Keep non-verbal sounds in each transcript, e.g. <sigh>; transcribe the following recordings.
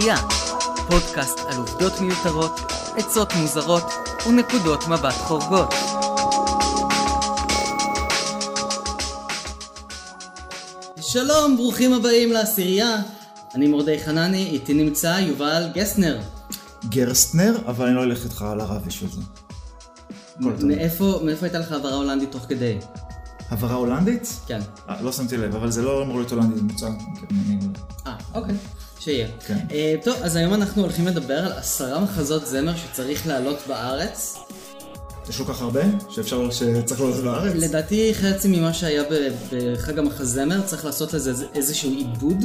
לעשירייה, פודקאסט על עובדות מיותרות, עצות מוזרות ונקודות מבט חורגות. שלום, ברוכים הבאים לעשירייה. אני מורדי חנני, איתי נמצא יובל גסנר. גרסטנר, אבל אני לא אלך איתך על הרב בשביל זה. מאיפה, מאיפה הייתה לך העברה הולנדית תוך כדי? הברה הולנדית? כן. אה, לא שמתי לב, אבל זה לא אמור להיות הולנדי, זה מוצא. אה, אוקיי. שיהיה. כן. אה, טוב, אז היום אנחנו הולכים לדבר על עשרה מחזות זמר שצריך לעלות בארץ. יש כל כך הרבה שאפשר, שצריך לעלות לארץ? לדעתי חצי ממה שהיה בחג המחזמר צריך לעשות לזה איזשהו עיבוד.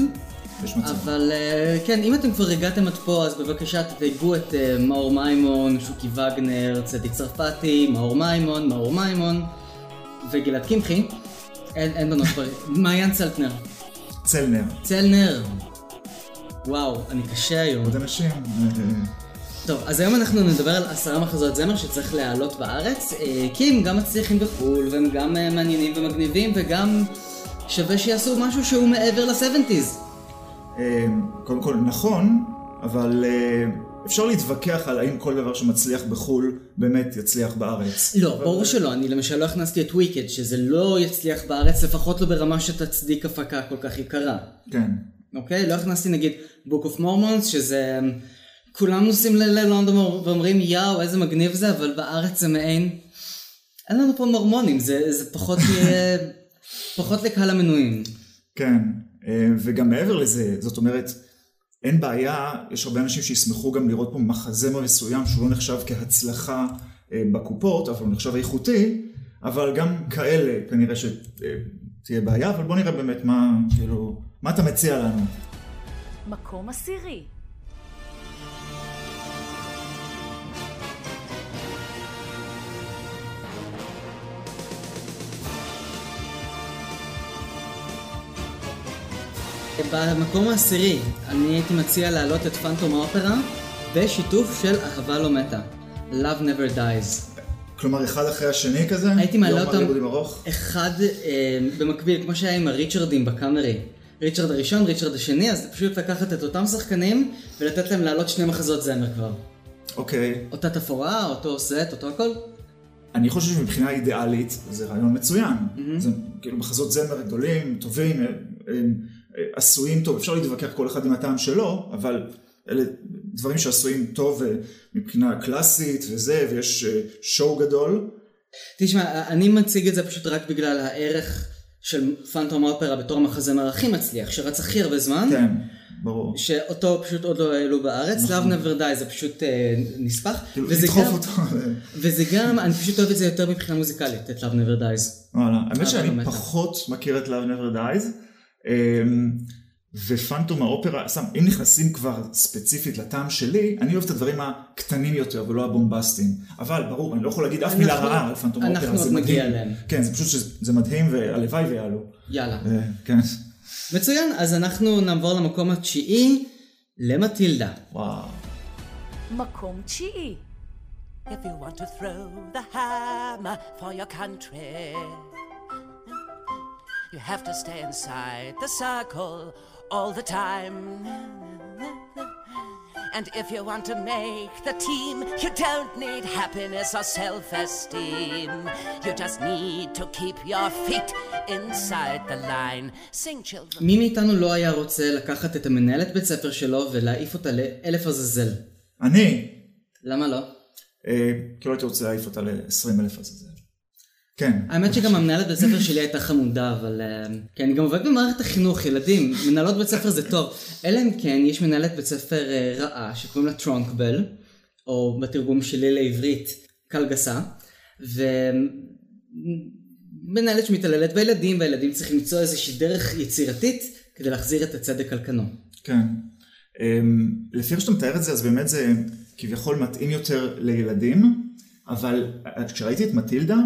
יש מצב. אבל אה, כן, אם אתם כבר הגעתם עד פה, אז בבקשה תתייגו את אה, מאור מימון, שוקי וגנר, צדיק צרפתי, מאור מימון, מאור מימון וגלעד קמחי. אין, אין בנות כבר, <laughs> מעיין צלטנר. צלנר. צלנר. וואו, אני קשה היום. עוד אנשים. טוב, אז היום אנחנו נדבר על עשרה מחזות זמר שצריך להעלות בארץ, אה, כי הם גם מצליחים בחו"ל, והם גם אה, מעניינים ומגניבים, וגם שווה שיעשו משהו שהוא מעבר ל-70's. אה, קודם כל, נכון, אבל אפשר להתווכח על האם כל דבר שמצליח בחו"ל באמת יצליח בארץ. לא, ברור שלא, אני למשל לא הכנסתי את וויקד, שזה לא יצליח בארץ, לפחות לא ברמה שתצדיק הפקה כל כך יקרה. כן. אוקיי? לא הכנסתי נגיד Book of Mormons, שזה... כולם נוסעים ללונדון ואומרים יאו איזה מגניב זה, אבל בארץ זה מעין... אין לנו פה מורמונים, זה, זה פחות. <laughs> פחות לקהל המנויים. כן, אה, וגם מעבר לזה, זאת אומרת, אין בעיה, יש הרבה אנשים שישמחו גם לראות פה מחזמר מסוים שהוא לא נחשב כהצלחה אה, בקופות, אבל הוא נחשב איכותי, אבל גם כאלה כנראה שתהיה בעיה, אבל בוא נראה באמת מה, כאילו, מה אתה מציע לנו. מקום עשירי. במקום העשירי, אני הייתי מציע להעלות את פנטום האופרה בשיתוף של אהבה לא מתה. Love never dies. כלומר, אחד אחרי השני כזה? הייתי מעלה אותם? אחד אה, במקביל, כמו שהיה עם הריצ'רדים בקאמרי. ריצ'רד הראשון, ריצ'רד השני, אז פשוט לקחת את אותם שחקנים ולתת להם להעלות שני מחזות זמר כבר. אוקיי. אותה תפאורה, אותו סט, אותו הכל. אני חושב שמבחינה אידיאלית זה רעיון מצוין. זה כאילו מחזות זמר גדולים, טובים, הם, הם, אה, עשויים טוב, אפשר להתווכח כל אחד עם הטעם שלו, אבל אלה דברים שעשויים טוב אה, מבחינה קלאסית וזה, ויש אה, שואו גדול. תשמע, אני מציג את זה פשוט רק בגלל הערך של פנטום האופרה בתור המחזמר הכי מצליח, שרץ הכי הרבה זמן. כן, ברור. שאותו פשוט עוד לא העלו בארץ, Love Never Die זה פשוט אה, נספח, כאילו, לדחוף אותו. וזה גם, אני פשוט אוהב את זה יותר מבחינה מוזיקלית, את Love Never Dies. וואלה, האמת שאני. פחות מכיר את Love Never Dies, אמ, ופנטום האופרה, סתם, אם נכנסים כבר ספציפית לטעם שלי, אני אוהב את הדברים הקטנים יותר ולא הבומבסטיים. אבל ברור, אני לא יכול להגיד אף אנחנו- מילה רעה על פנטום האופרה, אנחנו זה עוד נגיע מדהים. אליהם. כן, זה פשוט שזה מדהים והלוואי ויעלו. יאללה. אה, כן, מצוין, אז אנחנו נעבור למקום התשיעי, למטילדה. וואו. מקום תשיעי. If you want to throw the hammer for your country, you have to stay inside the circle all the time. And if you want to make the team, you don't need happiness or self esteem. You just need to keep your feet inside the line. Sing, children. מי מאיתנו לא היה רוצה לקחת את המנהלת בית ספר שלו ולהעיף אותה לאלף עזאזל? אני, למה לא? אה, כאילו הייתי רוצה להעיף אותה ל-20 אלף עזאזל. כן. האמת שגם המנהלת בית ספר שלי הייתה חמודה, אבל... אה, כי אני גם עובד במערכת החינוך, ילדים, מנהלות בית ספר זה טוב. אלא אם כן, יש מנהלת בית ספר אה, רעה, שקוראים לה טרונקבל, או בתרגום שלי לעברית, קלגסה, ומנהלת שמתעללת בילדים, והילדים צריכים למצוא איזושהי דרך יצירתית כדי להחזיר את הצדק על כנו. כן. אמ, לפי איך שאתה מתאר את זה, אז באמת זה כביכול מתאים יותר לילדים, אבל כשראיתי את מטילדה,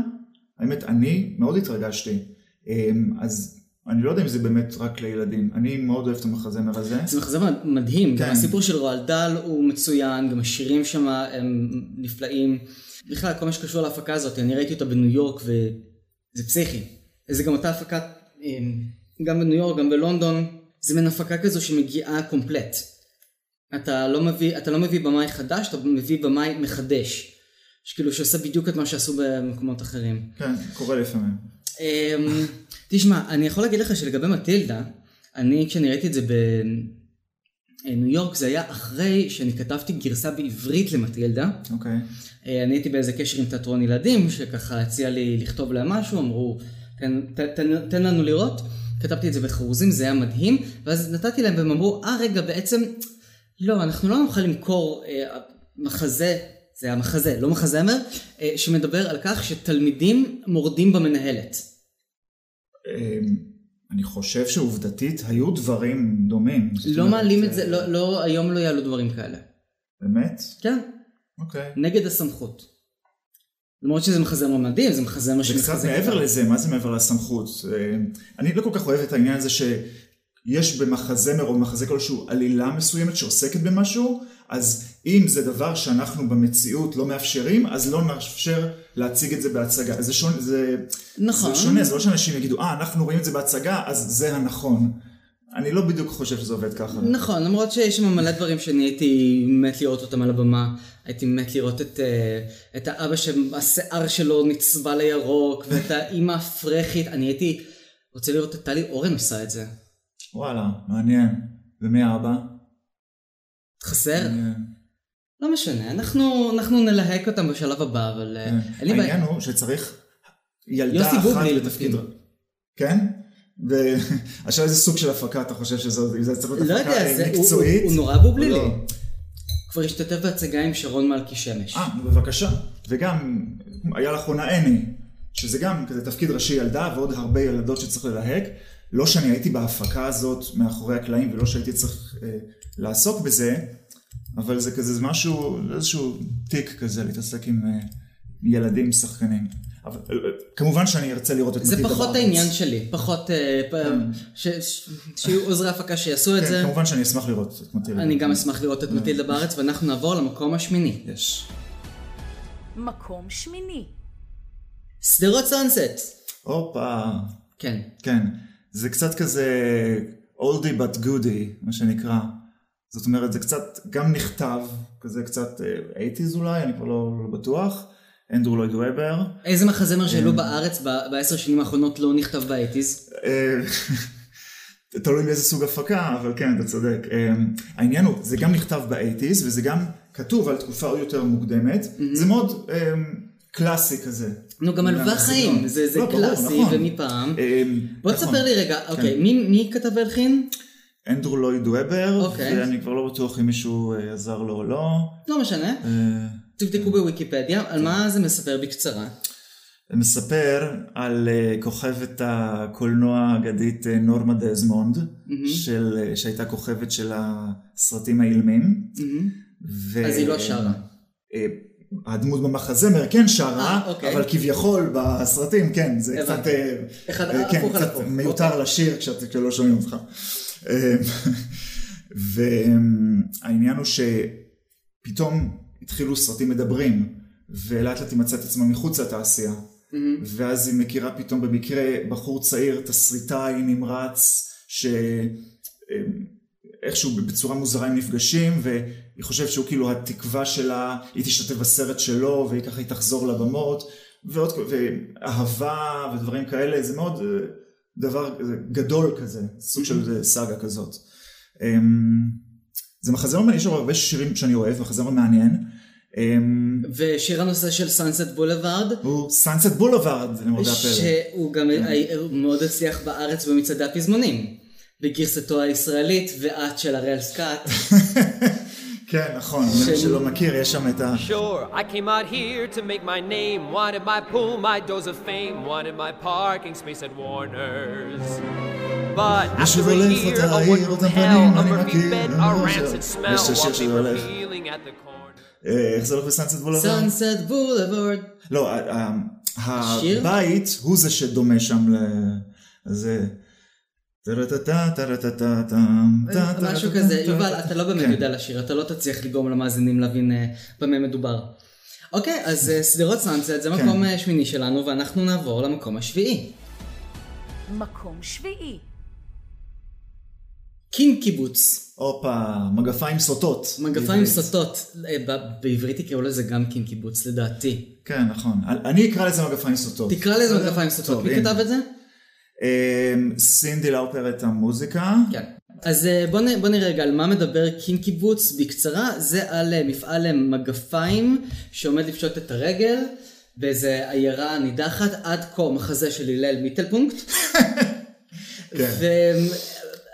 האמת, אני מאוד התרגשתי. אמ, אז אני לא יודע אם זה באמת רק לילדים. אני מאוד אוהב את המחזמר הזה. זה מחזמר מדהים, כן. גם הסיפור של רועל דל הוא מצוין, גם השירים שם הם נפלאים. בכלל, כל מה שקשור להפקה הזאת, אני ראיתי אותה בניו יורק וזה פסיכי. זה גם אותה הפקה, אמ, גם בניו יורק, גם בלונדון, זה מין הפקה כזו שמגיעה קומפלט. אתה לא מביא, אתה לא מביא במאי חדש, אתה מביא במאי מחדש. שכאילו שעושה בדיוק את מה שעשו במקומות אחרים. כן, קורה לפעמים. אמ, תשמע, אני יכול להגיד לך שלגבי מטילדה, אני כשאני ראיתי את זה בניו יורק, זה היה אחרי שאני כתבתי גרסה בעברית למטילדה. אוקיי. אה, אני הייתי באיזה קשר עם תיאטרון ילדים, שככה הציע לי לכתוב להם משהו, אמרו, תן, תן, תן, תן לנו לראות. כתבתי את זה בחרוזים, זה היה מדהים, ואז נתתי להם והם אמרו, אה רגע, בעצם, לא, אנחנו לא נוכל למכור אה, מחזה, זה היה מחזה, לא מחזמר, אה, שמדבר על כך שתלמידים מורדים במנהלת. אמ, אני חושב שעובדתית היו דברים דומים. לא מעלים את אה, זה, לא, לא, היום לא יעלו דברים כאלה. באמת? כן, אוקיי. נגד הסמכות. למרות שזה מחזמר מדהים, זה מחזמר זה קצת שמחזק מעבר. לזה, מה זה מעבר לסמכות? אה, אני לא כל כך אוהב את העניין הזה שיש במחזמר או במחזה כלשהו עלילה מסוימת שעוסקת במשהו, אז אם זה דבר שאנחנו במציאות לא מאפשרים, אז לא נאפשר להציג את זה בהצגה. זה שונה, זה, נכון. זה שונה, זה לא שאנשים יגידו, אה, אנחנו רואים את זה בהצגה, אז זה הנכון. אני לא בדיוק חושב שזה עובד ככה. נכון, למרות שיש שם מלא דברים שאני הייתי מת לראות אותם על הבמה. הייתי מת לראות את, אה, את האבא שהשיער שלו נצבע לירוק, ואת האימא הפרחית. אני הייתי רוצה לראות את טלי אורן עושה את זה. וואלה, מעניין. ומי האבא? חסר? מעניין. לא משנה, אנחנו, אנחנו נלהק אותם בשלב הבא, אבל אה, אין לי בעיה. העניין הוא שצריך ילדה אחת. מתאים. כן? ועכשיו <laughs> איזה סוג של הפקה אתה חושב שזה צריך להיות לא הפקה יודע, אה, זה, הוא, מקצועית? הוא, הוא נורא בובלילי. לא? כבר השתתף בהצגה עם שרון מלכי שמש. אה, בבקשה. וגם היה לאחרונה אני, שזה גם כזה תפקיד ראשי ילדה ועוד הרבה ילדות שצריך ללהק. לא שאני הייתי בהפקה הזאת מאחורי הקלעים ולא שהייתי צריך אה, לעסוק בזה, אבל זה כזה זה משהו, איזשהו תיק כזה להתעסק עם אה, ילדים שחקנים. אבל אה, כמובן שאני ארצה לראות את זה מטילדה פחות. העניין שלי, פחות... אה, ש- שיהיו עוזרי הפקה שיעשו את כן, זה. כמובן שאני אשמח לראות את מטילדה. אני גם אשמח לראות את מטילדה בארץ, ואנחנו נעבור למקום השמיני. יש. מקום שמיני. שדרות סאנסט. הופה. כן. כן. זה קצת כזה אולדי but goody, מה שנקרא. זאת אומרת, זה קצת גם נכתב, כזה קצת אה, 80's אולי, אני כבר לא, לא בטוח. אנדרו לויד וובר. איזה מחזמר כן. שהעלו בארץ בעשר שנים האחרונות לא נכתב ב eighties? אה, <laughs> תלוי באיזה סוג הפקה, אבל כן, אתה צודק. אה, העניין הוא, זה גם נכתב ב eighties, וזה גם כתוב על תקופה יותר מוקדמת. זה מאוד אה, קלאסי כזה. נו, גם הסגנון. חיים, זה זה לא, קלאסי נכון. ומפעם. אה, בוא נכון. תספר לי רגע, אוקיי, מי מי כתב והלחין? אנדרו לויד וובר, אוקיי. ואני כבר לא בטוח אם מישהו אה, עזר לו או לא. לא משנה. אה, תבדקו בוויקיפדיה, על מה זה מספר בקצרה. מספר על אה, כוכבת הקולנוע האגדית נורמה דזמונד, של, שהייתה כוכבת של הסרטים האילמים. ו... אז היא לא שרה. הדמות במחזמר כן שרה, אה, אוקיי. אבל כביכול בסרטים כן, זה הבנתי. קצת, אחד- כן, קצת. מיותר אוקיי. לשיר כשלא שומעים אותך. אה, <laughs> והעניין הוא שפתאום התחילו סרטים מדברים, ולאט לאט היא מצאה את עצמה מחוץ לתעשייה. ואז היא מכירה פתאום במקרה בחור צעיר, תסריטאי נמרץ, שאיכשהו בצורה מוזרה הם נפגשים, והיא חושבת שהוא כאילו התקווה שלה, היא תשתתף בסרט שלו, והיא ככה היא תחזור לבמות, ועוד, ואהבה ודברים כאלה, זה מאוד אה, דבר גדול כזה, סוג של סאגה כזאת. אמ, זה מחזמר יש הרבה שירים שאני אוהב, מחזמר מעניין. אמ, ושיר הנושא של סאנסט בולווארד, הוא סאנסט בולווארד, למרבה הפלא. שהוא גם הוא מאוד הצליח בארץ במצעדי הפזמונים. בגרסתו הישראלית ואת של הראל סקאט. <laughs> כן, נכון, למי שלא מכיר, יש שם את ה... Sure, I came out here to make my name. Wanted my pool, my dose of fame. Wanted my parking space at Warner's. But after a year, a one-room hell, a Murphy bed, a rancid smell, wallpaper peeling at the corner. אה, איך זה הולך בסאנסט בולווארד? סאנסט בולווארד. לא? הבית הוא זה שדומה שם ל... זה... משהו כזה. יובל, אתה לא באמת כן. יודע לשיר, אתה לא תצליח לגרום למאזינים להבין אה, במה מדובר. אוקיי, אז אה, שדרות סאנסט זה כן. מקום אה, שמיני שלנו, ואנחנו נעבור למקום השביעי. מקום שביעי. קין קיבוץ. הופה, מגפיים סוטות. מגפיים. סוטות. אה, בעברית יקראו לזה גם קין קיבוץ, לדעתי. כן, נכון. אני אקרא לזה מגפיים סוטות. תקרא לזה? מגפיים סוטות. מי. כתב את זה? אמ, סינדי לאופר את המוזיקה. כן. אז אה, בוא, נ, בוא נראה רגע על מה מדבר קין קיבוץ בקצרה, זה על אה, מפעל אה, מגפיים שעומד לפשוט את הרגל באיזה עיירה נידחת, עד כה מחזה של הלל מיטלפונקט. <laughs> כן.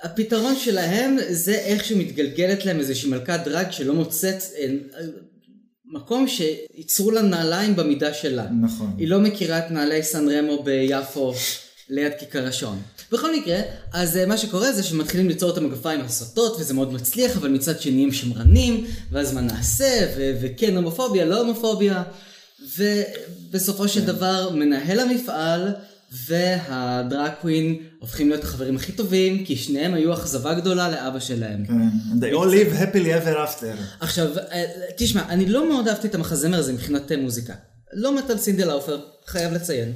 והפתרון שלהם זה איך שמתגלגלת להם איזושהי מלכת דרג שלא מוצאת מקום שייצרו לה נעליים במידה שלה. נכון. היא לא מכירה את נעלי סן רמו ביפו ליד כיכר השעון. בכל מקרה, אז אה, מה שקורה זה שמתחילים ליצור את המגפיים הסוטות, וזה מאוד מצליח, אבל מצד שני הם שמרנים, ואז מה נעשה, ו- וכן הומופוביה, לא הומופוביה, ובסופו של דבר מנהל המפעל והדראקווין הופכים להיות החברים הכי טובים, כי שניהם היו אכזבה גדולה לאבא שלהם. כן. They all live happily ever after. עכשיו, אה, תשמע, אני לא מאוד אהבתי את המחזמר הזה מבחינת אה, מוזיקה. לא מת על סינדי לאופר, חייב לציין.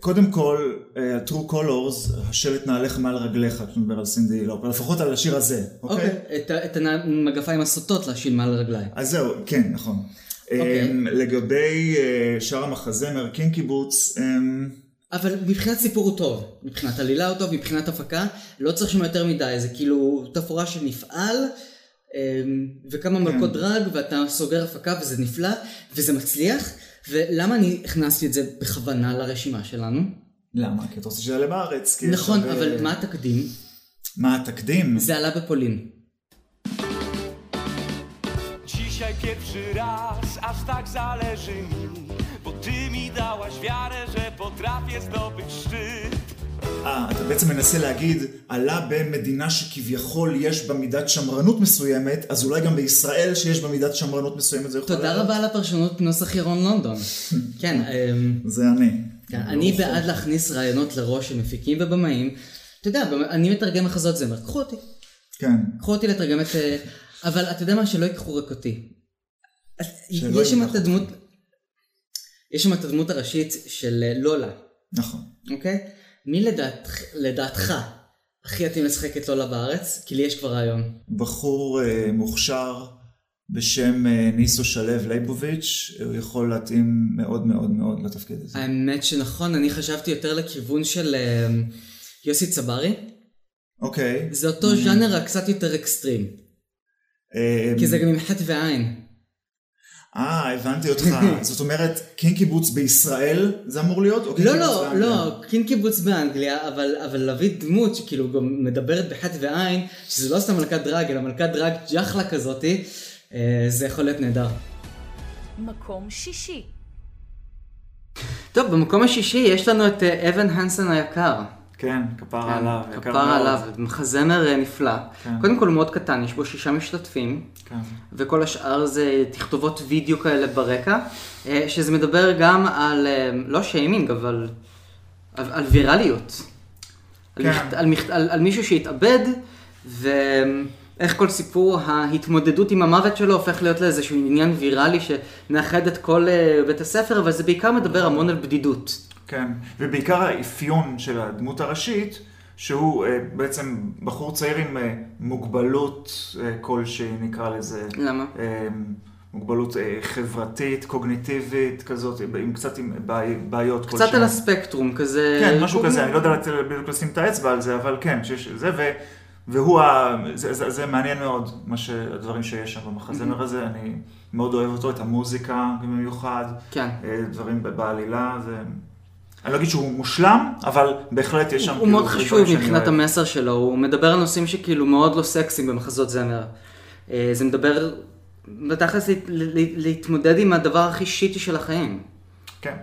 קודם כל, אה, True Colors, השלט נעליך מעל רגליך, כשאתה מדבר על סינדי לאופר, לפחות על השיר הזה, אוקיי? אוקיי, את ה- את המגפיים הסוטות להשיל מעל הרגליים. אז זהו, כן, נכון. אוקיי. אמ, לגבי אה, שאר המחזמר, קין קיבוץ, אמ, אבל מבחינת סיפור הוא טוב, מבחינת עלילה הוא טוב, מבחינת הפקה, לא צריך שם יותר מדי, זה כאילו תפאורה של מפעל, אמ, וכמה מלכות דרג, ואתה סוגר הפקה וזה נפלא, וזה מצליח, ולמה אני הכנסתי את זה בכוונה לרשימה שלנו? למה? כי אתה רוצה שיעלה בארץ. כי יש נכון, הרבה- אבל מה התקדים? מה התקדים? זה עלה בפולין. Dzisiaj pierwszy raz aż tak zależy mi Bo ty mi dałaś wiarę, że potrafię zdobyć szczyt אתה בעצם מנסה להגיד, עלה במדינה שכביכול יש בה מידת שמרנות מסוימת, אז אולי גם בישראל שיש בה מידת שמרנות מסוימת זה יכול תודה לעלות? רבה על הפרשנות נוסח ירון לונדון. <laughs> כן, אמ, זה אני. כן, אני בעד להכניס רעיונות לראש של מפיקים ובמאים. אתה יודע, אני מתרגם מחזות זמר, קחו אותי. כן. קחו אותי לתרגם את... אה, אבל אתה יודע מה? שלא ייקחו רק אותי. יש שם את הדמות... יש שם את הדמות הראשית של אה, לולה, נכון. אוקיי? מי לדעתך, לדעתך הכי יתאים לשחק את לולה בארץ? כי לי יש כבר רעיון. בחור אה, מוכשר בשם אה, ניסו שלו ליבוביץ', הוא יכול להתאים מאוד מאוד מאוד לתפקיד הזה. האמת שנכון, אני חשבתי יותר לכיוון של אה, יוסי צברי. אוקיי. זה אותו ז'אנר רק קצת יותר אקסטרים. אה, כי זה גם עם חטא ועין. אה, הבנתי אותך. <laughs> זאת אומרת, קין קיבוץ בישראל זה אמור להיות? או קין לא, קיבוץ לא, באנגליה? לא, קין קיבוץ באנגליה, אבל, אבל להביא דמות שכאילו גם מדברת בחטא ועין, שזה לא סתם מלכת דרג, אלא מלכת דרג ג'חלה כזאתי, אה, זה יכול להיות נהדר. מקום שישי. טוב, במקום השישי יש לנו את אה, אבן הנסון היקר. כן, כפרה עליו. יקר כפרה מאוד. עליו, מחזמר אה, נפלא. כן. קודם כל הוא מאוד קטן, יש בו שישה משתתפים. כן. וכל השאר זה תכתובות וידאו כאלה ברקע, אה, שזה מדבר גם על, אה, לא שיימינג, אבל על, על ויראליות. על, כן. מכת, על, מכת, על, על מישהו שהתאבד, ואיך כל סיפור ההתמודדות עם המוות שלו הופך להיות לאיזשהו עניין ויראלי שמאחד את כל בית הספר, אבל זה בעיקר מדבר המון על בדידות. כן, ובעיקר האפיון של הדמות הראשית, שהוא אה, בעצם בחור צעיר עם אה, מוגבלות אה, כלשהי, נקרא לזה. למה? אה, מוגבלות אה, חברתית, קוגניטיבית, כזאת, עם קצת עם בעי- בעיות קצת כלשהן. על הספקטרום, כזה... כן, משהו קוגני- כזה, אני לא יודע בדיוק לשים את האצבע על זה, אבל כן, שיש זה, ו, והוא, ה, זה, זה, זה מעניין מאוד, מה ש, הדברים שיש שם במחזמר הזה, אני מאוד אוהב אותו, את המוזיקה במיוחד, כן. אה, דברים בעלילה, זה... אני לא אגיד שהוא מושלם, אבל בהחלט יש שם הוא כאילו מאוד דברים חשוב מבחינת. המסר שלו, הוא מדבר על נושאים שכאילו מאוד לא סקסיים במחזות זמר. אה, זה מדבר בתכלס להת- לה- להתמודד עם הדבר הכי שיטי של החיים. כן.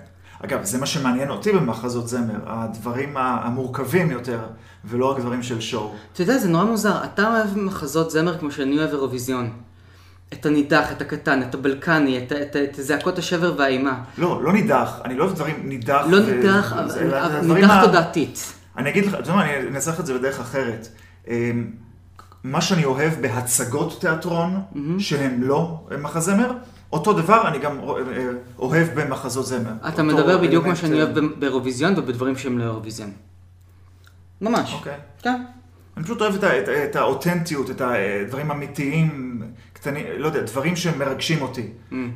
אגב, זה מה שמעניין אותי במחזות זמר, הדברים המורכבים יותר, ולא רק דברים של שואו. אתה יודע, זה נורא מוזר, אתה אוהב מחזות זמר כמו שאני אוהב אירוויזיון. את הנידח, את הקטן, את הבלקני, את, את, את זעקות השבר והאימה. לא, לא נידח, אני לא אוהב דברים נידח. לא ו- נידח, זה- אבל הדברים נידח ה- תודעתית. אני אגיד לך, אתה יודע מה, אני אנסח את זה בדרך אחרת. אמ, מה שאני אוהב בהצגות תיאטרון, שהן לא מחזמר, אותו דבר אני גם אה, אוהב במחזות זמר. אתה מדבר בדיוק מה שאני אה, אוהב באירוויזיון ובדברים שהם לא אירוויזיון. ממש. אוקיי. כן. אני פשוט אוהב את, את, את האותנטיות, את הדברים אמיתיים, קטנים, לא יודע, דברים שמרגשים אותי.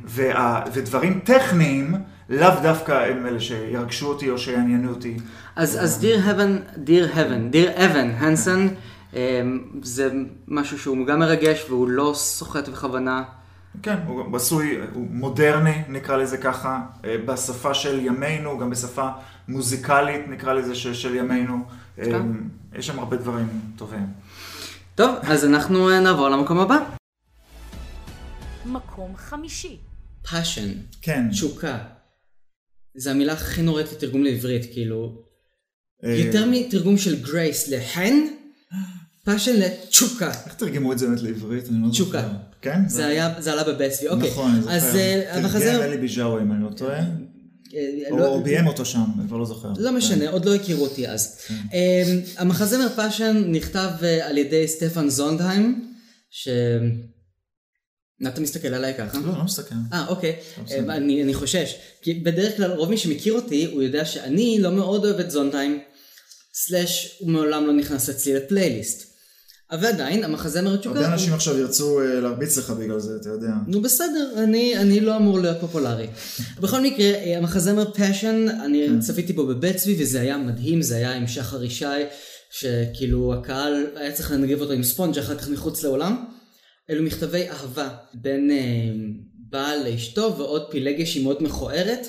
וה, ודברים טכניים, לאו דווקא הם אלה שירגשו אותי או שיעניינו אותי. אז, אז דיר הבן, דיר הבן, דיר אבן הנסון, אמ, זה משהו שהוא גם מרגש והוא לא סוחט בכוונה. כן, הוא עשוי, הוא מודרני, נקרא לזה ככה, אה, בשפה של ימינו, גם בשפה מוזיקלית, נקרא לזה, של, של ימינו. אה, יש שם הרבה דברים טובים. טוב, אז אנחנו אה, נעבור למקום הבא. מקום חמישי. passion, כן. תשוקה. זה המילה הכי נוראית לתרגום לעברית, כאילו, אה, יותר מתרגום של גרייס לחן, passion לתשוקה. איך תרגמו את זה באמת לעברית? אני לא תשוקה. זוכר. כן? זה היה, זה עלה בבסבי, אוקיי. נכון, אני זוכר. אז אה, תרגם אלי ביג'אווי, אם אני לא טועה. אה, או לא- או ביים אותו שם, אני כבר לא זוכר. לא משנה, עוד לא הכירו אותי אז. כן. המחזמר Passion נכתב על ידי סטפן זונדהיים, ש... אתה מסתכל עליי ככה? לא, לא מסתכל. אה, אוקיי. בסדר. אמ, אני, אני חושש. כי בדרך כלל, רוב מי שמכיר אותי, הוא יודע שאני לא מאוד אוהב את זונדהיים, slash, הוא מעולם לא נכנס אצלי לפלייליסט. אבל עדיין, המחזמר התשוקה... הרבה אנשים עכשיו ירצו אה, להרביץ לך בגלל זה, אתה יודע. נו בסדר, אני, אני לא אמור להיות פופולרי. בכל מקרה, אה, המחזמר Passion, אני צפיתי בו בבית צבי וזה היה מדהים, זה היה עם שחר ישי, שכאילו הקהל היה צריך לנגב אותו עם ספונג'ה אחר כך מחוץ לאולם. אלו מכתבי אהבה בין אה, בעל לאשתו ועוד פילגש היא מאוד מכוערת,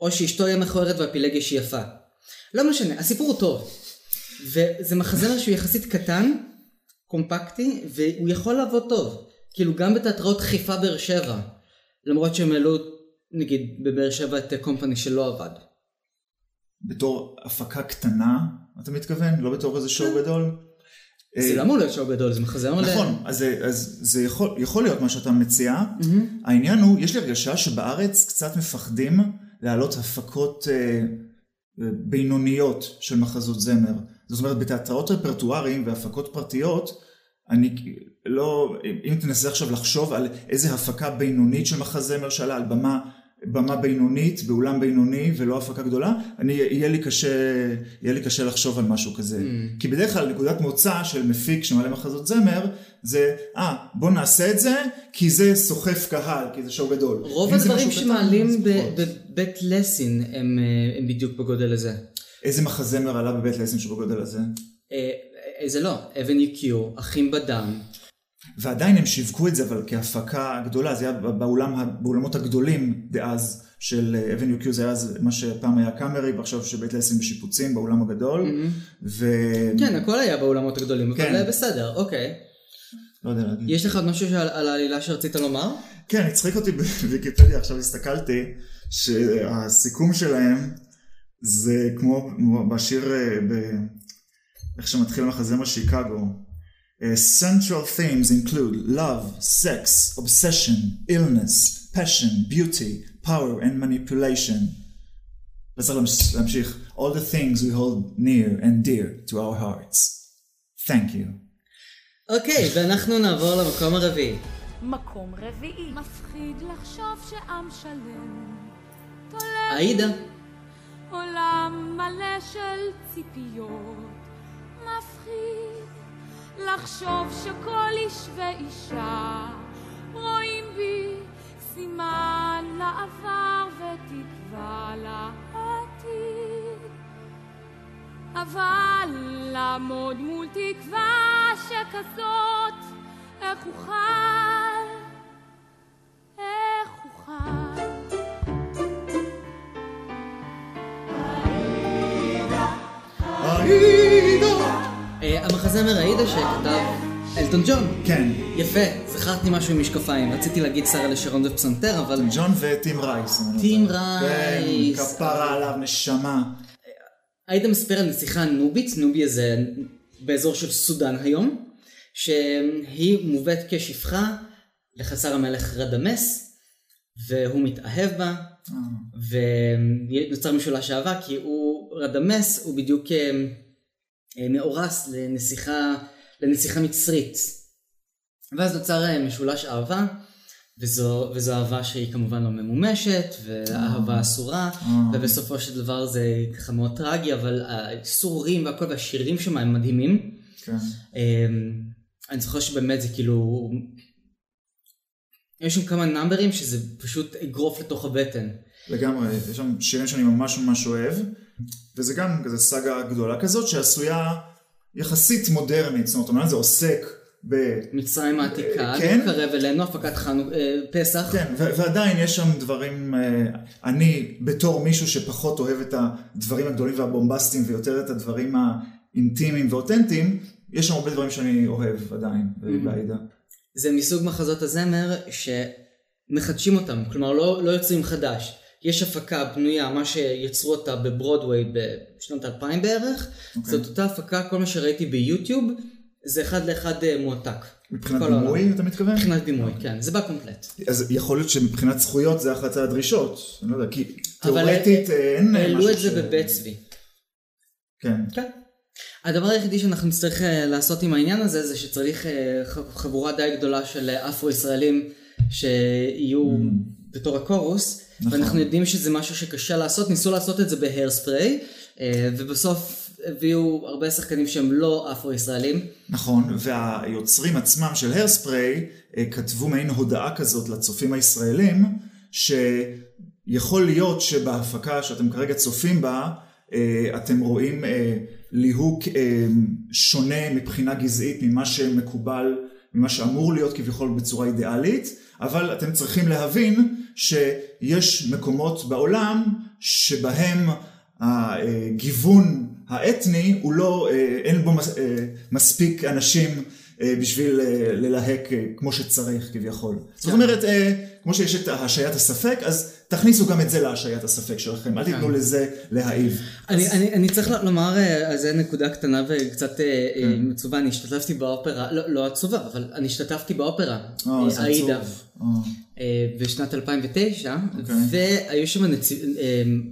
או שאשתו היא מכוערת והפילגש היא יפה. לא משנה, הסיפור הוא טוב. וזה מחזמר שהוא יחסית קטן, קומפקטי, והוא יכול לעבוד טוב. כאילו גם בתיאטראות חיפה באר שבע. למרות שהם העלו, נגיד, בבאר שבע את קומפני שלא עבד. בתור הפקה קטנה, אתה מתכוון? לא בתור איזה שואו גדול? זה אה, לא אמור להיות שואו גדול, זה מחזמר ל... נכון, אז, זה- אז זה יכול, יכול להיות מה שאתה מציע. העניין הוא, יש לי הרגשה שבארץ קצת מפחדים להעלות הפקות אה, בינוניות של מחזות זמר. זאת אומרת, בתיאטראות רפרטואריים והפקות פרטיות, אני לא, אם תנסה עכשיו לחשוב על איזה הפקה בינונית של מחזמר שעלה על במה, במה בינונית, באולם בינוני ולא הפקה גדולה, אני, יהיה לי קשה, יהיה לי קשה לחשוב על משהו כזה. Mm. כי בדרך כלל נקודת מוצא של מפיק שמעלה מחזות זמר, זה, אה, בוא נעשה את זה, כי זה סוחף קהל, כי זה שואו גדול. רוב הדברים שמעלים. בבית לסין הם, אה, הם בדיוק בגודל הזה. איזה מחזמר עלה בבית לסין שבגודל הזה? אה, אה, זה לא, אבן יקיו, אחים בדם. ועדיין הם שיווקו את זה אבל כהפקה גדולה, זה היה באולם, באולמות הגדולים דאז של אבן יוקיו, זה היה אז מה שפעם היה קאמרי ועכשיו שבית לסין בשיפוצים באולם הגדול. ו... כן, הכל היה באולמות הגדולים, אבל כן. אה, בסדר, אוקיי. לא יודע להגיד. יש לך עוד משהו שעל- על העלילה שרצית לומר? כן, הצחיק אותי <laughs> בוויקיפדיה, עכשיו הסתכלתי, שהסיכום שלהם זה כמו כמו בשיר, אה, ב... איך שמתחיל מחזמר שיקגו. Uh, central themes include love, sex, obsession, illness, passion, beauty, power and manipulation. All the things we hold near and dear to our hearts. Thank you. אוקיי, ואנחנו נעבור למקום הרביעי. מקום רביעי. מפחיד לחשוב שעם שלם תולה עאידה. עולם מלא של ציפיות. מפחיד לחשוב שכל איש ואישה רואים בי סימן לעבר ותקווה לעתיד. אבל לעמוד מול תקווה שכזאת, איך אוכל? איך אוכל? המחזמר עאידה שכתב אלטון ג'ון. כן, יפה, זכרתי משהו עם משקפיים. רציתי להגיד שרה לשרון ופסנתר, אבל... ג'ון וטים רייס. לא טים. רייס. כן, כפרה עליו, נשמה. עאידה מספר על נסיכה נובית, נוביה זה באזור של סודאן היום, שהיא מובאת כשפחה לחצר המלך רדמס, והוא מתאהב בה, ונוצר משולש אהבה, כי הוא, רדמס הוא בדיוק אה, אה, מאורס לנסיכה, לנסיכה מצרית. ואז נוצר אה, משולש אהבה, וזו, וזו אהבה שהיא כמובן לא ממומשת, ואהבה אסורה, ובסופו של דבר זה ככה מאוד טרגי, אבל האיסורים והכל והשירים שם הם מדהימים. כן. אמ, אני זוכר שבאמת זה כאילו... יש שם כמה נאמברים שזה פשוט אגרוף לתוך הבטן. לגמרי, יש שם שירים שאני ממש ממש אוהב, וזה גם כזה סאגה גדולה כזאת שעשויה יחסית מודרנית, זאת אומרת, אומנם זה עוסק ב... מצרים העתיקה, כן. מתקרב אלינו, הפקת חנוכה, פסח. כן, ו- ועדיין יש שם דברים, אה, אני בתור מישהו שפחות אוהב את הדברים הגדולים והבומבסטיים ויותר את הדברים האינטימיים ואותנטיים, יש שם הרבה דברים שאני אוהב עדיין, בעידה. זה מסוג מחזות הזמר שמחדשים אותם, כלומר לא, לא יוצרים חדש. יש הפקה בנויה, מה שיצרו אותה בברודוויי בשנות 2000 בערך, אוקיי. זאת אותה הפקה, כל מה שראיתי ביוטיוב, זה אחד לאחד אה, מועתק. מבחינת העולם. בימוי אתה מתכוון? מבחינת בימוי, כן, זה בא קומפלט. אז יכול להיות שמבחינת זכויות זה אחת הדרישות, אני לא יודע, כי אבל תאורטית אה, אין משהו העלו את ש- זה בבית צבי. כן, כן. הדבר היחידי שאנחנו נצטרך אה, לעשות עם העניין הזה זה שצריך חבורה די גדולה של אפרו-ישראלים שיהיו בתור הקורוס, Mm. נכון. ואנחנו יודעים שזה משהו שקשה לעשות, ניסו לעשות את זה בהרספריי, אה, ובסוף הביאו הרבה שחקנים שהם לא אפרו-ישראלים. נכון, והיוצרים עצמם של הרספריי אה, כתבו מעין הודעה כזאת לצופים הישראלים, שיכול להיות שבהפקה שאתם כרגע צופים בה, אה, אתם רואים ליהוק שונה מבחינה גזעית ממה שמקובל, ממה שאמור להיות כביכול בצורה אידיאלית, אבל אתם צריכים להבין שיש מקומות בעולם שבהם הגיוון האתני הוא לא, אה, אין בו אה, מספיק אנשים בשביל אה, ללהק אה, כמו שצריך כביכול. זאת אומרת, אה, כמו שיש את השעיית הספק, אז תכניסו גם את זה להשעיית הספק שלכם, אל תיתנו לזה להעיב. אני, אני, אני צריך לומר אה, על זה נקודה קטנה וקצת אה, כן. אה, עצובה, אני השתתפתי באופרה, לא, לא עצובה, אבל אני השתתפתי באופרה, אה, אה, עצוב. עאידה. אה, אה, בשנת 2009, אוקיי. והיו שם אה,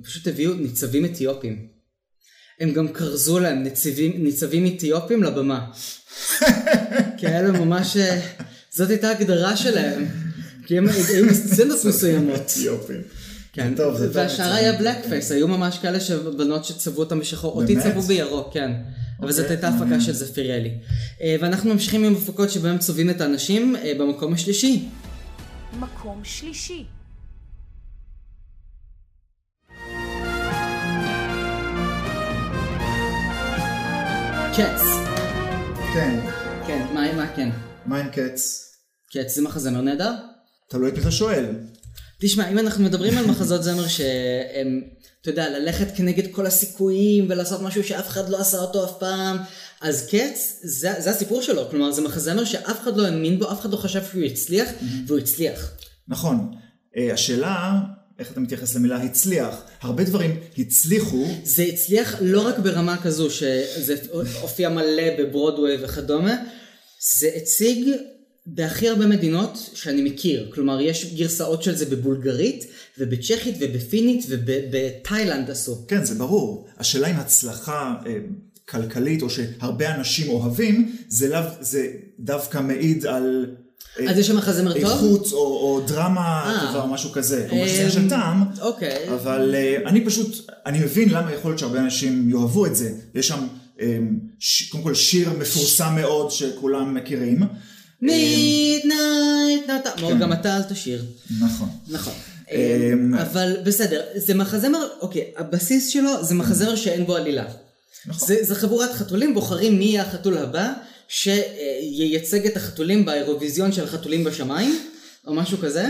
פשוט הביאו ניצבים אתיופים. הם גם כרזו להם ניצבים, ניצבים אתיופים לבמה. כאלה ממש, אה, זאת הייתה הגדרה שלהם. כי הם היו מסצנות מסוימות. אתיופים. כן, טוב, זה טוב והשאר. היה בלק פייס, היו ממש כאלה שבנות שצבעו אותם בשחור, אותי? צבעו בירוק, כן. אבל זאת אוקיי, הייתה הפקה. של זפיריאלי. אה, ואנחנו ממשיכים עם הפקות שבהם צובעים את האנשים אה, במקום השלישי. מקום שלישי. קץ. כן, כן, מה מה כן? מיין קץ, קץ זה מחזמר נהדר? תלוי את מי אתה שואל. תשמע, אם אנחנו מדברים על מחזות זמר שהם, אתה יודע, ללכת כנגד כל הסיכויים ולעשות משהו שאף אחד לא עשה אותו אף פעם, אז קץ, זה, זה הסיפור שלו. כלומר, זה מחזמר שאף אחד לא האמין בו, אף אחד לא חשב שהוא יצליח, והוא הצליח. נכון. אה, השאלה, איך אתה מתייחס למילה הצליח? הרבה דברים הצליחו, זה הצליח לא רק ברמה כזו שזה הופיע מלא בברודוויי וכדומה, זה הציג בהכי הרבה מדינות שאני מכיר. כלומר, יש גרסאות של זה בבולגרית, ובצ'כית, ובפינית, ובתאילנד עשו. כן, זה ברור. השאלה אם הצלחה אה, כלכלית, או שהרבה אנשים אוהבים, זה, לאו, זה דווקא מעיד על... אה, אז יש שם מחזמר טוב? איכות או, או דרמה אה. טובה או משהו כזה. כלומר שזה אמ, של טעם, אוקיי. אבל אה, אני פשוט, אני מבין למה יכול להיות שהרבה אנשים יאהבו את זה. יש שם אמ, ש, קודם כל שיר מפורסם מאוד שכולם מכירים. מידנייט. כן. גם אתה אל תשיר. נכון. נכון. אמ, אבל בסדר, זה מחזמר, אוקיי, הבסיס שלו זה מחזמר שאין בו עלילה. נכון. זה, זה חבורת חתולים, בוחרים מי יהיה החתול הבא, שייצג את החתולים באירוויזיון של החתולים בשמיים, או משהו כזה,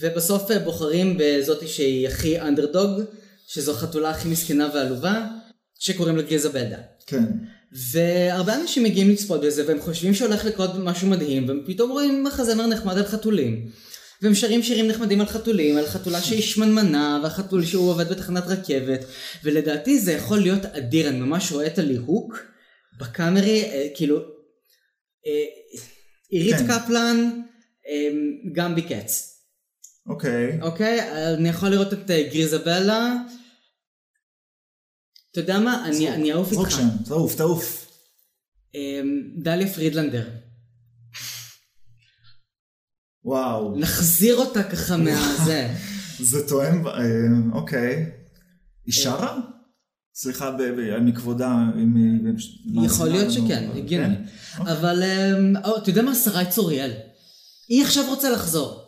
ובסוף אה, בוחרים בזאתי שהיא הכי אנדרדוג, שזו החתולה הכי מסכנה ועלובה, שקוראים לה גריזבלדה. כן. והרבה אנשים מגיעים לצפות בזה, והם חושבים שהולך לקרות משהו מדהים, והם פתאום רואים מחזמר נחמד על חתולים. והם שרים שירים נחמדים על חתולים, על חתולה שהיא שמנמנה, והחתול שהוא עובד בתחנת רכבת, ולדעתי זה יכול להיות אדיר, אני ממש רואה את הליהוק בקאמרי, אה, כאילו, עירית כן. קפלן, אה, גם ביקץ, אוקיי. אוקיי? אני יכול לראות את אה, גריזבלה, אתה יודע מה? אני אני אעוף איתך. שם, תעוף, תעוף. אה, דליה פרידלנדר. וואו. נחזיר אותה ככה מהזה. <laughs> זה תואם, אה, אוקיי. היא שרה? סליחה ב- ב- מכבודה, אם היא... יכול להיות שכן, הגיוני. כן? אבל אמ, או, אתה יודע מה, שרי צוריאל? היא עכשיו רוצה לחזור.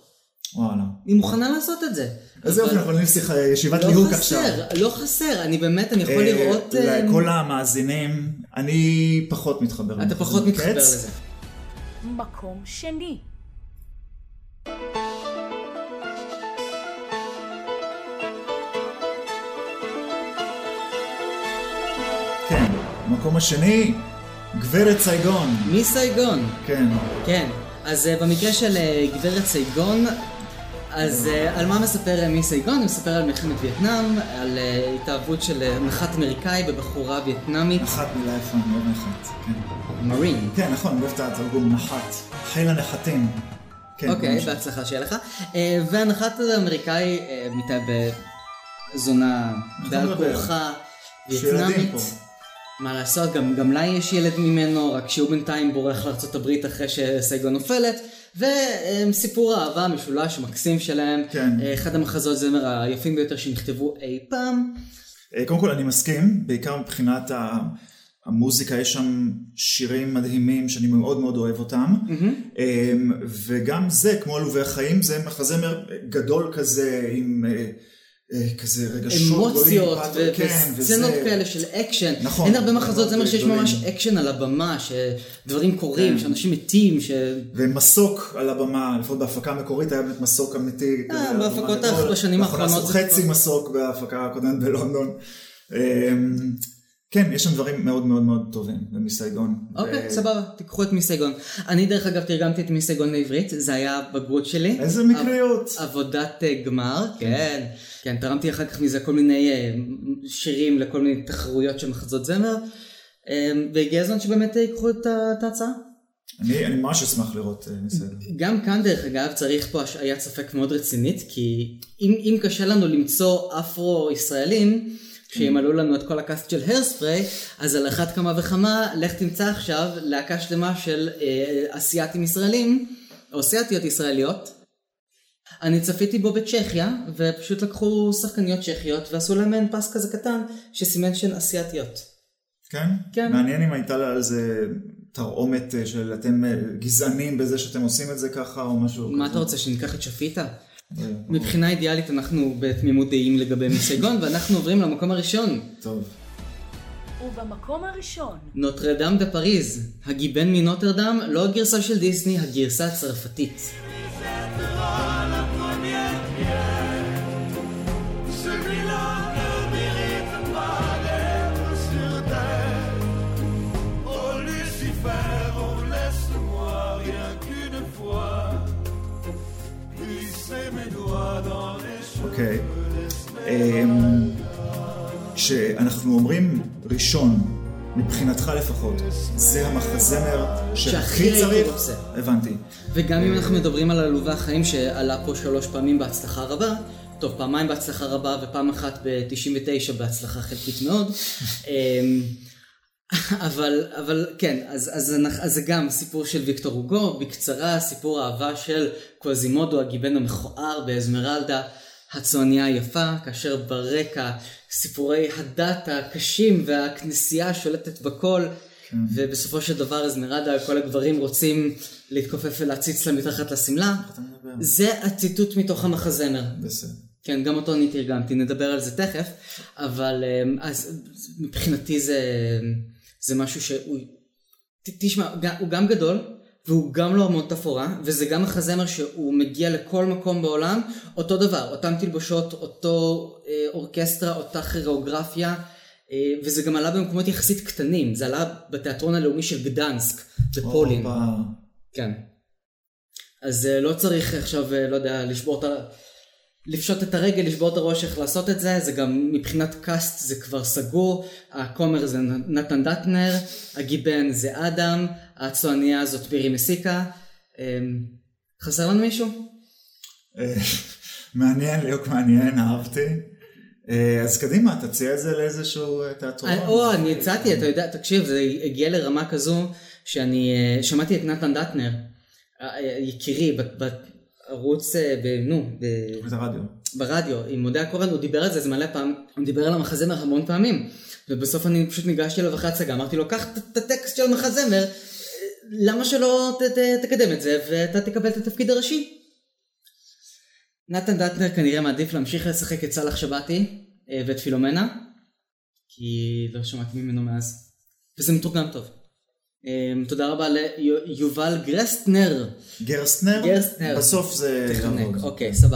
וואלה. היא מוכנה לעשות את זה. אז יופי, אבל אנחנו נעשה שיחה- ישיבת לא ליהוק עכשיו. חסר, לא חסר, אני באמת, אני יכול אה, לראות... אמ, לכל המאזינים, אני פחות מתחבר. אתה פחות מתחבר. לזה. מקום שני. המקום השני, גברת סייגון. מסייגון. כן. כן, אז uh, במקרה של uh, גברת סייגון, אז uh, על מה מספר uh, מסייגון? הוא מספר על מלחמת וייטנאם, על uh, התאהבות של uh, נחת אמריקאי בבחורה וייטנאמית, נחת מילה יפה, מאוד נחת. כן. מרין. כן, נכון, אני אוהב את התרגום נחת. חיל הנחתים. כן, אוקיי, ממש. בהצלחה שיהיה לך. Uh, והנחת האמריקאי uh, מתאהב בזונה בעל לדבר. כורחה, וייטנאמית. מה לעשות, גם, גם לה יש ילד ממנו, רק שהוא בינתיים בורח לארה"ב אחרי שסייגון נופלת, וסיפור האהבה המשולש המקסים שלהם, כן. אה, אחד המחזות זמר היפים ביותר שנכתבו אי פעם. אה, קודם כל אני מסכים, בעיקר מבחינת ה... המוזיקה, יש שם שירים מדהימים שאני מאוד מאוד אוהב אותם. אמ, וגם זה, כמו עלובי החיים, זה מחזמר גדול כזה, עם אה, כזה רגשות גדולים. אמוציות כן, וסצנות כאלה של אקשן. נכון, אין הרבה מחזות זמר שיש. ממש אקשן על הבמה, שדברים קורים, כן. שאנשים מתים, ש... ומסוק על הבמה, לפחות בהפקה המקורית היה באמת מסוק אמיתי. הבמה. בהפקות. בשנים אנחנו האחרונות עשו זה חצי מסוק בהפקה הקודמת בלונדון. כן, יש שם דברים מאוד מאוד מאוד טובים ב Miss Saigon. אוקיי, ו- סבבה, תיקחו את Miss Saigon. אני דרך אגב תרגמתי את Miss Saigon לעברית, זה היה בגרות שלי. איזה מקריות. עב- עבודת אה, גמר, כן. כן, תרמתי אחר כך מזה כל מיני אה, שירים לכל מיני תחרויות של מחזות זמר. אה, והגיע הזמן שבאמת ייקחו את ההצעה. אני אני ממש אשמח לראות מסייגון. גם כאן דרך אגב צריך פה השעיית ספק מאוד רצינית, כי אם, אם קשה לנו למצוא אפרו-ישראלים, שימלאו לנו את כל הקאסט של הרספרי, אז על אחת כמה וכמה, לך תמצא עכשיו להקה שלמה של אה, אסייתים ישראלים, או אסייתיות ישראליות. אני צפיתי בו בצ'כיה, ופשוט לקחו שחקניות צ'כיות ועשו להם מעין פס כזה קטן, שסימן שהן אסייתיות. כן? כן. מעניין אם הייתה לה על זה תרעומת אה, של אתם אה, גזענים בזה שאתם עושים את זה ככה או משהו מה כזה. אתה רוצה, שניקח את שפיטה? אה, מבחינה אידיאלית אנחנו בתמימות דעים לגבי מסייגון, ואנחנו עוברים למקום הראשון. טוב. ובמקום הראשון, נוטרדם דה פריז, הגיבן מנוטרדם, לא הגרסה של דיסני, הגרסה הצרפתית. אוקיי. אמ, כשאנחנו אומרים ראשון, מבחינתך לפחות, זה המחזמר שהכי צריך? רוצה. הבנתי. וגם אם אנחנו מדברים על עלובי החיים שעלה פה שלוש פעמים בהצלחה רבה, טוב, פעמיים בהצלחה רבה ופעם אחת ב-99 בהצלחה חלקית מאוד. <laughs> אמ, אבל, אבל כן, אז, אז, אנחנו- אז זה גם סיפור של ויקטור הוגו, בקצרה סיפור האהבה של קווזימודו, הגיבן המכוער באזמרלדה, הצועניה היפה, כאשר ברקע סיפורי הדת הקשים והכנסייה השולטת בכל, ובסופו של דבר אזמרלדה, כל הגברים רוצים להתכופף ולהציץ לה מתחת לשמלה. זה הציטוט מתוך המחזמר. בסדר. כן, גם אותו אני תרגמתי, נדבר על זה תכף, אבל אמ, אז מבחינתי זה, זה משהו שהוא, ת- תשמע, הוא גם גדול, והוא גם לא המון תפאורה, וזה גם מחזמר שהוא מגיע לכל מקום בעולם, אותו דבר, אותן תלבושות, אותו אה, אורקסטרה, אותה כירואוגרפיה, אה, וזה גם עלה במקומות יחסית קטנים, זה עלה בתיאטרון הלאומי של גדנסק, בפולין. כן. אז אה, לא צריך עכשיו, אה, לא יודע, לשבור את ה... לפשוט את הרגל, לשבור את הראש איך לעשות את זה, זה גם מבחינת קאסט זה כבר סגור, הכומר זה נתן דטנר, הגיבן זה אדם, הצועניה זאת בירי מסיקה. אה, חסר לנו מישהו? אה, <laughs> מעניין, ליהוק מעניין, אהבתי. אה, אז קדימה, תציע את זה לאיזשהו אה, תיאטרון. או, אני הצעתי, אתה יודע, תקשיב, זה הגיע לרמה כזו שאני שמעתי את נתן דטנר, יקירי, בערוץ, אה, ב- נו, ב- את הרדיו. ברדיו עם מודה הקורן, הוא דיבר על זה, זה מלא פעם, הוא דיבר על המחזמר המון פעמים. ובסוף אני פשוט ניגשתי אליו אחרי הצגה, אמרתי לו, קח את- את הטקסט של המחזמר, למה שלא ת, ת, תקדם את זה ואתה תקבל את התפקיד הראשי? נתן דטנר כנראה מעדיף להמשיך לשחק את סאלח שבתי אה, ואת פילומנה, כי לא שמעתי ממנו מאז, וזה מתורגם טוב. אה, תודה רבה ליובל גרסטנר, גרסטנר? גרסטנר. בסוף זה. אוקיי, סבבה.